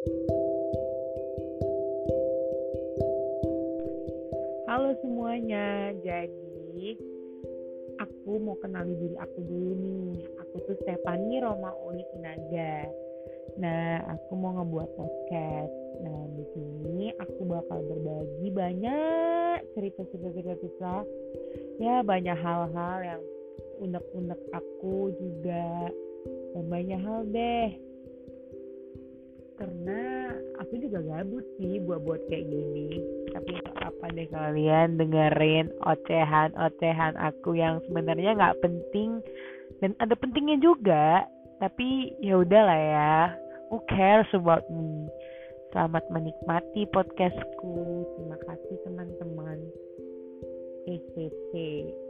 Halo semuanya, jadi aku mau kenali diri aku dulu nih. Aku tuh Stephanie Roma Uli Inaga. Nah, aku mau ngebuat podcast. Nah, di sini aku bakal berbagi banyak cerita-cerita-cerita. Ya, banyak hal-hal yang unek-unek aku juga. Dan banyak hal deh. Karena aku juga gabut sih buat-buat kayak gini. Tapi apa deh kalian dengerin ocehan-ocehan aku yang sebenarnya nggak penting dan ada pentingnya juga. Tapi ya udahlah ya. Who cares about me? Selamat menikmati podcastku. Terima kasih teman-teman. Hehehe.